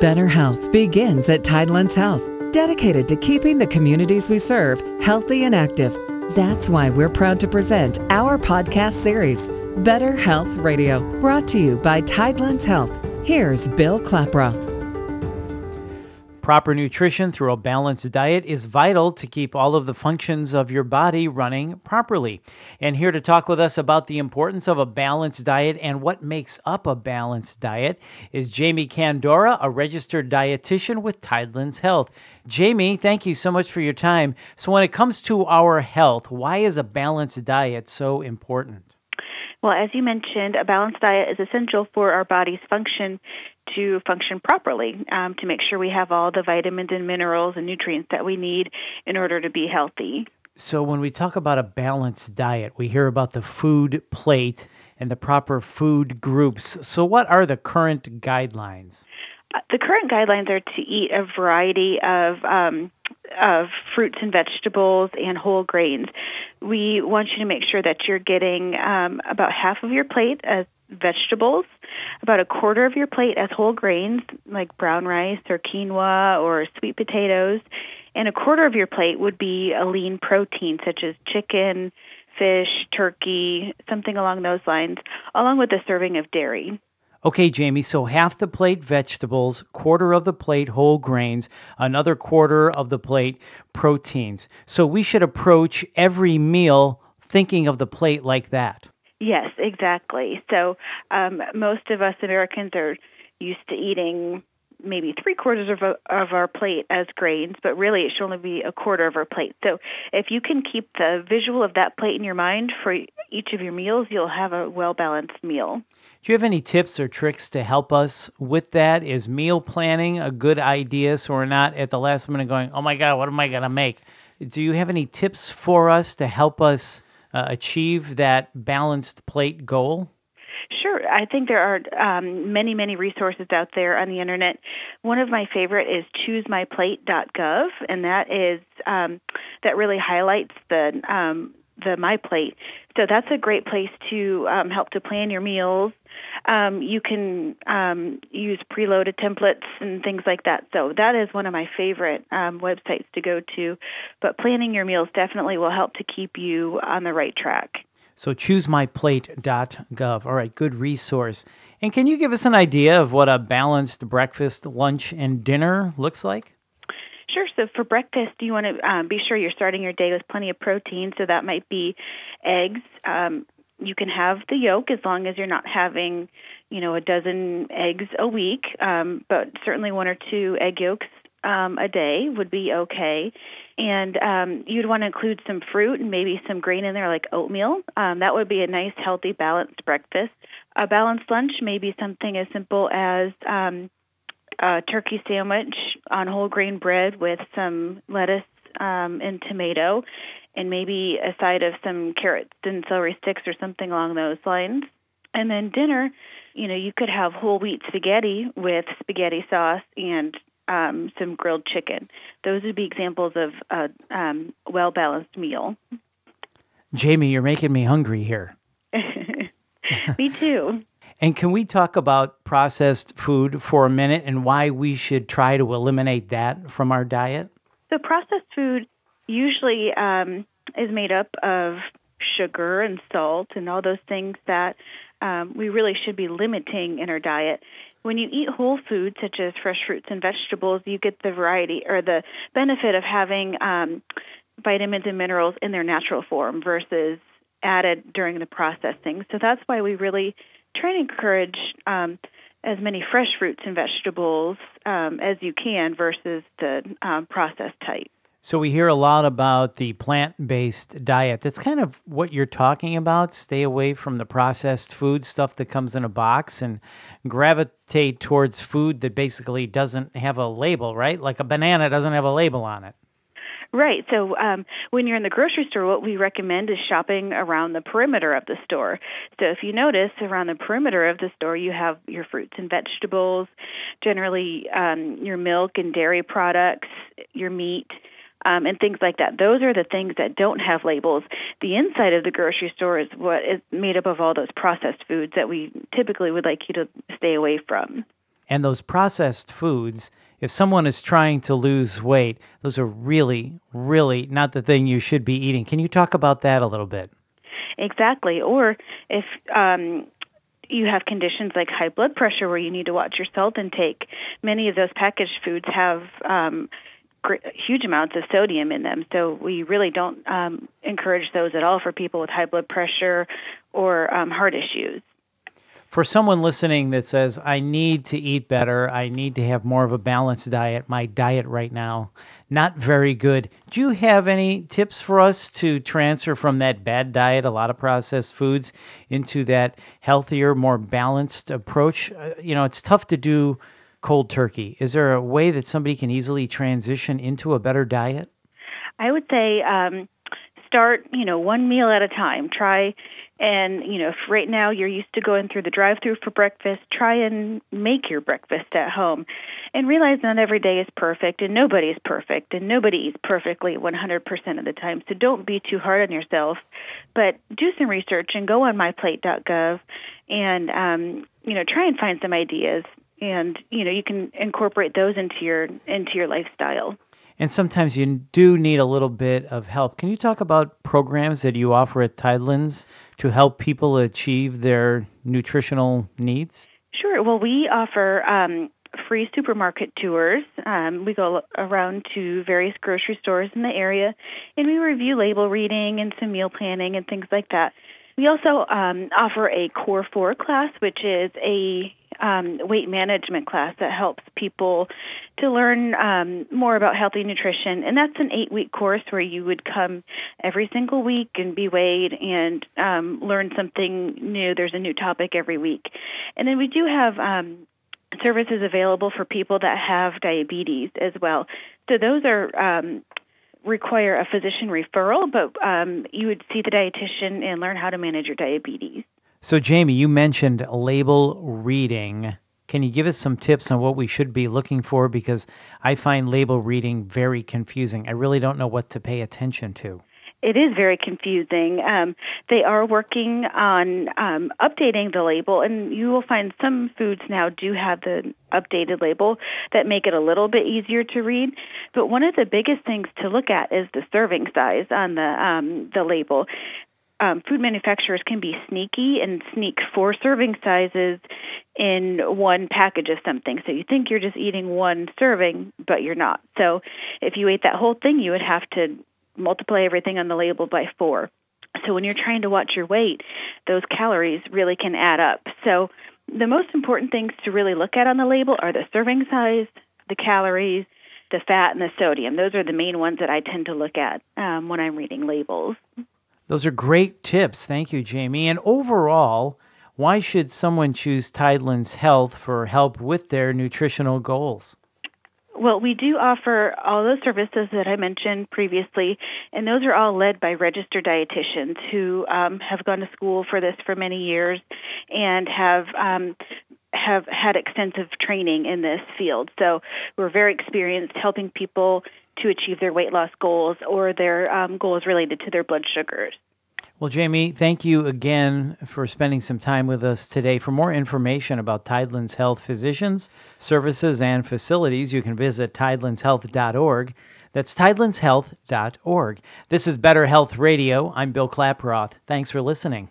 Better health begins at Tidelands Health, dedicated to keeping the communities we serve healthy and active. That's why we're proud to present our podcast series, Better Health Radio, brought to you by Tidelands Health. Here's Bill Klaproth. Proper nutrition through a balanced diet is vital to keep all of the functions of your body running properly. And here to talk with us about the importance of a balanced diet and what makes up a balanced diet is Jamie Candora, a registered dietitian with Tidelands Health. Jamie, thank you so much for your time. So, when it comes to our health, why is a balanced diet so important? Well, as you mentioned, a balanced diet is essential for our body's function to function properly, um, to make sure we have all the vitamins and minerals and nutrients that we need in order to be healthy. So, when we talk about a balanced diet, we hear about the food plate and the proper food groups. So, what are the current guidelines? Uh, the current guidelines are to eat a variety of um, of fruits and vegetables and whole grains. We want you to make sure that you're getting um, about half of your plate as vegetables, about a quarter of your plate as whole grains like brown rice or quinoa or sweet potatoes, and a quarter of your plate would be a lean protein such as chicken, fish, turkey, something along those lines, along with a serving of dairy. Okay, Jamie, so half the plate vegetables, quarter of the plate whole grains, another quarter of the plate proteins. So we should approach every meal thinking of the plate like that. Yes, exactly. So um, most of us Americans are used to eating maybe three quarters of, a, of our plate as grains, but really it should only be a quarter of our plate. So if you can keep the visual of that plate in your mind for each of your meals, you'll have a well balanced meal. Do you have any tips or tricks to help us with that? Is meal planning a good idea so we're not at the last minute going, oh my God, what am I going to make? Do you have any tips for us to help us uh, achieve that balanced plate goal? Sure. I think there are um, many, many resources out there on the internet. One of my favorite is choosemyplate.gov, and that is um, that really highlights the um, the My Plate. So that's a great place to um, help to plan your meals. Um, you can um, use preloaded templates and things like that. So that is one of my favorite um, websites to go to. But planning your meals definitely will help to keep you on the right track. So choosemyplate.gov. All right, good resource. And can you give us an idea of what a balanced breakfast, lunch, and dinner looks like? Sure. So for breakfast, you want to um, be sure you're starting your day with plenty of protein. So that might be eggs. Um, you can have the yolk as long as you're not having, you know, a dozen eggs a week. Um, but certainly one or two egg yolks um, a day would be okay. And um, you'd want to include some fruit and maybe some grain in there, like oatmeal. Um, that would be a nice, healthy, balanced breakfast. A balanced lunch may be something as simple as um, a turkey sandwich on whole grain bread with some lettuce um, and tomato, and maybe a side of some carrots and celery sticks or something along those lines. And then dinner, you know, you could have whole wheat spaghetti with spaghetti sauce and um, some grilled chicken. Those would be examples of a um, well balanced meal. Jamie, you're making me hungry here. me too. And can we talk about processed food for a minute and why we should try to eliminate that from our diet? So, processed food usually um, is made up of sugar and salt and all those things that um, we really should be limiting in our diet. When you eat whole foods, such as fresh fruits and vegetables, you get the variety or the benefit of having um, vitamins and minerals in their natural form versus added during the processing. So that's why we really try to encourage um, as many fresh fruits and vegetables um, as you can versus the um, processed type. So we hear a lot about the plant-based diet. That's kind of what you're talking about. Stay away from the processed food stuff that comes in a box and gravitate towards food that basically doesn't have a label, right? Like a banana doesn't have a label on it. Right. So um, when you're in the grocery store, what we recommend is shopping around the perimeter of the store. So if you notice around the perimeter of the store, you have your fruits and vegetables, generally um, your milk and dairy products, your meat um, and things like that. Those are the things that don't have labels. The inside of the grocery store is what is made up of all those processed foods that we typically would like you to stay away from. And those processed foods, if someone is trying to lose weight, those are really, really not the thing you should be eating. Can you talk about that a little bit? Exactly. Or if um, you have conditions like high blood pressure where you need to watch your salt intake, many of those packaged foods have um, huge amounts of sodium in them. So we really don't um, encourage those at all for people with high blood pressure or um, heart issues for someone listening that says, I need to eat better, I need to have more of a balanced diet, my diet right now, not very good. Do you have any tips for us to transfer from that bad diet, a lot of processed foods, into that healthier, more balanced approach? Uh, you know, it's tough to do cold turkey. Is there a way that somebody can easily transition into a better diet? I would say um, start, you know, one meal at a time. Try and, you know, if right now you're used to going through the drive through for breakfast, try and make your breakfast at home. And realize not every day is perfect and nobody is perfect and nobody eats perfectly 100% of the time. So don't be too hard on yourself, but do some research and go on myplate.gov and um, you know, try and find some ideas and, you know, you can incorporate those into your into your lifestyle and sometimes you do need a little bit of help. Can you talk about programs that you offer at Tidelands to help people achieve their nutritional needs? Sure. Well, we offer um, free supermarket tours. Um, we go around to various grocery stores in the area and we review label reading and some meal planning and things like that. We also um, offer a Core 4 class, which is a um, weight management class that helps people to learn um, more about healthy nutrition. And that's an eight week course where you would come every single week and be weighed and um, learn something new. There's a new topic every week. And then we do have um, services available for people that have diabetes as well. So those are um, require a physician referral, but um, you would see the dietitian and learn how to manage your diabetes. So, Jamie, you mentioned label reading. Can you give us some tips on what we should be looking for? Because I find label reading very confusing. I really don't know what to pay attention to. It is very confusing. Um, they are working on um, updating the label, and you will find some foods now do have the updated label that make it a little bit easier to read. But one of the biggest things to look at is the serving size on the um, the label um, food manufacturers can be sneaky and sneak four serving sizes in one package of something. So you think you're just eating one serving, but you're not. So if you ate that whole thing, you would have to multiply everything on the label by four. So when you're trying to watch your weight, those calories really can add up. So the most important things to really look at on the label are the serving size, the calories, the fat, and the sodium. Those are the main ones that I tend to look at um, when I'm reading labels. Those are great tips. Thank you, Jamie. And overall, why should someone choose Tidelands Health for help with their nutritional goals? Well, we do offer all those services that I mentioned previously, and those are all led by registered dietitians who um, have gone to school for this for many years and have um, have had extensive training in this field. So we're very experienced helping people to achieve their weight loss goals or their um, goals related to their blood sugars. Well, Jamie, thank you again for spending some time with us today. For more information about Tidelands Health physicians, services, and facilities, you can visit tidelandshealth.org. That's tidelandshealth.org. This is Better Health Radio. I'm Bill Klaproth. Thanks for listening.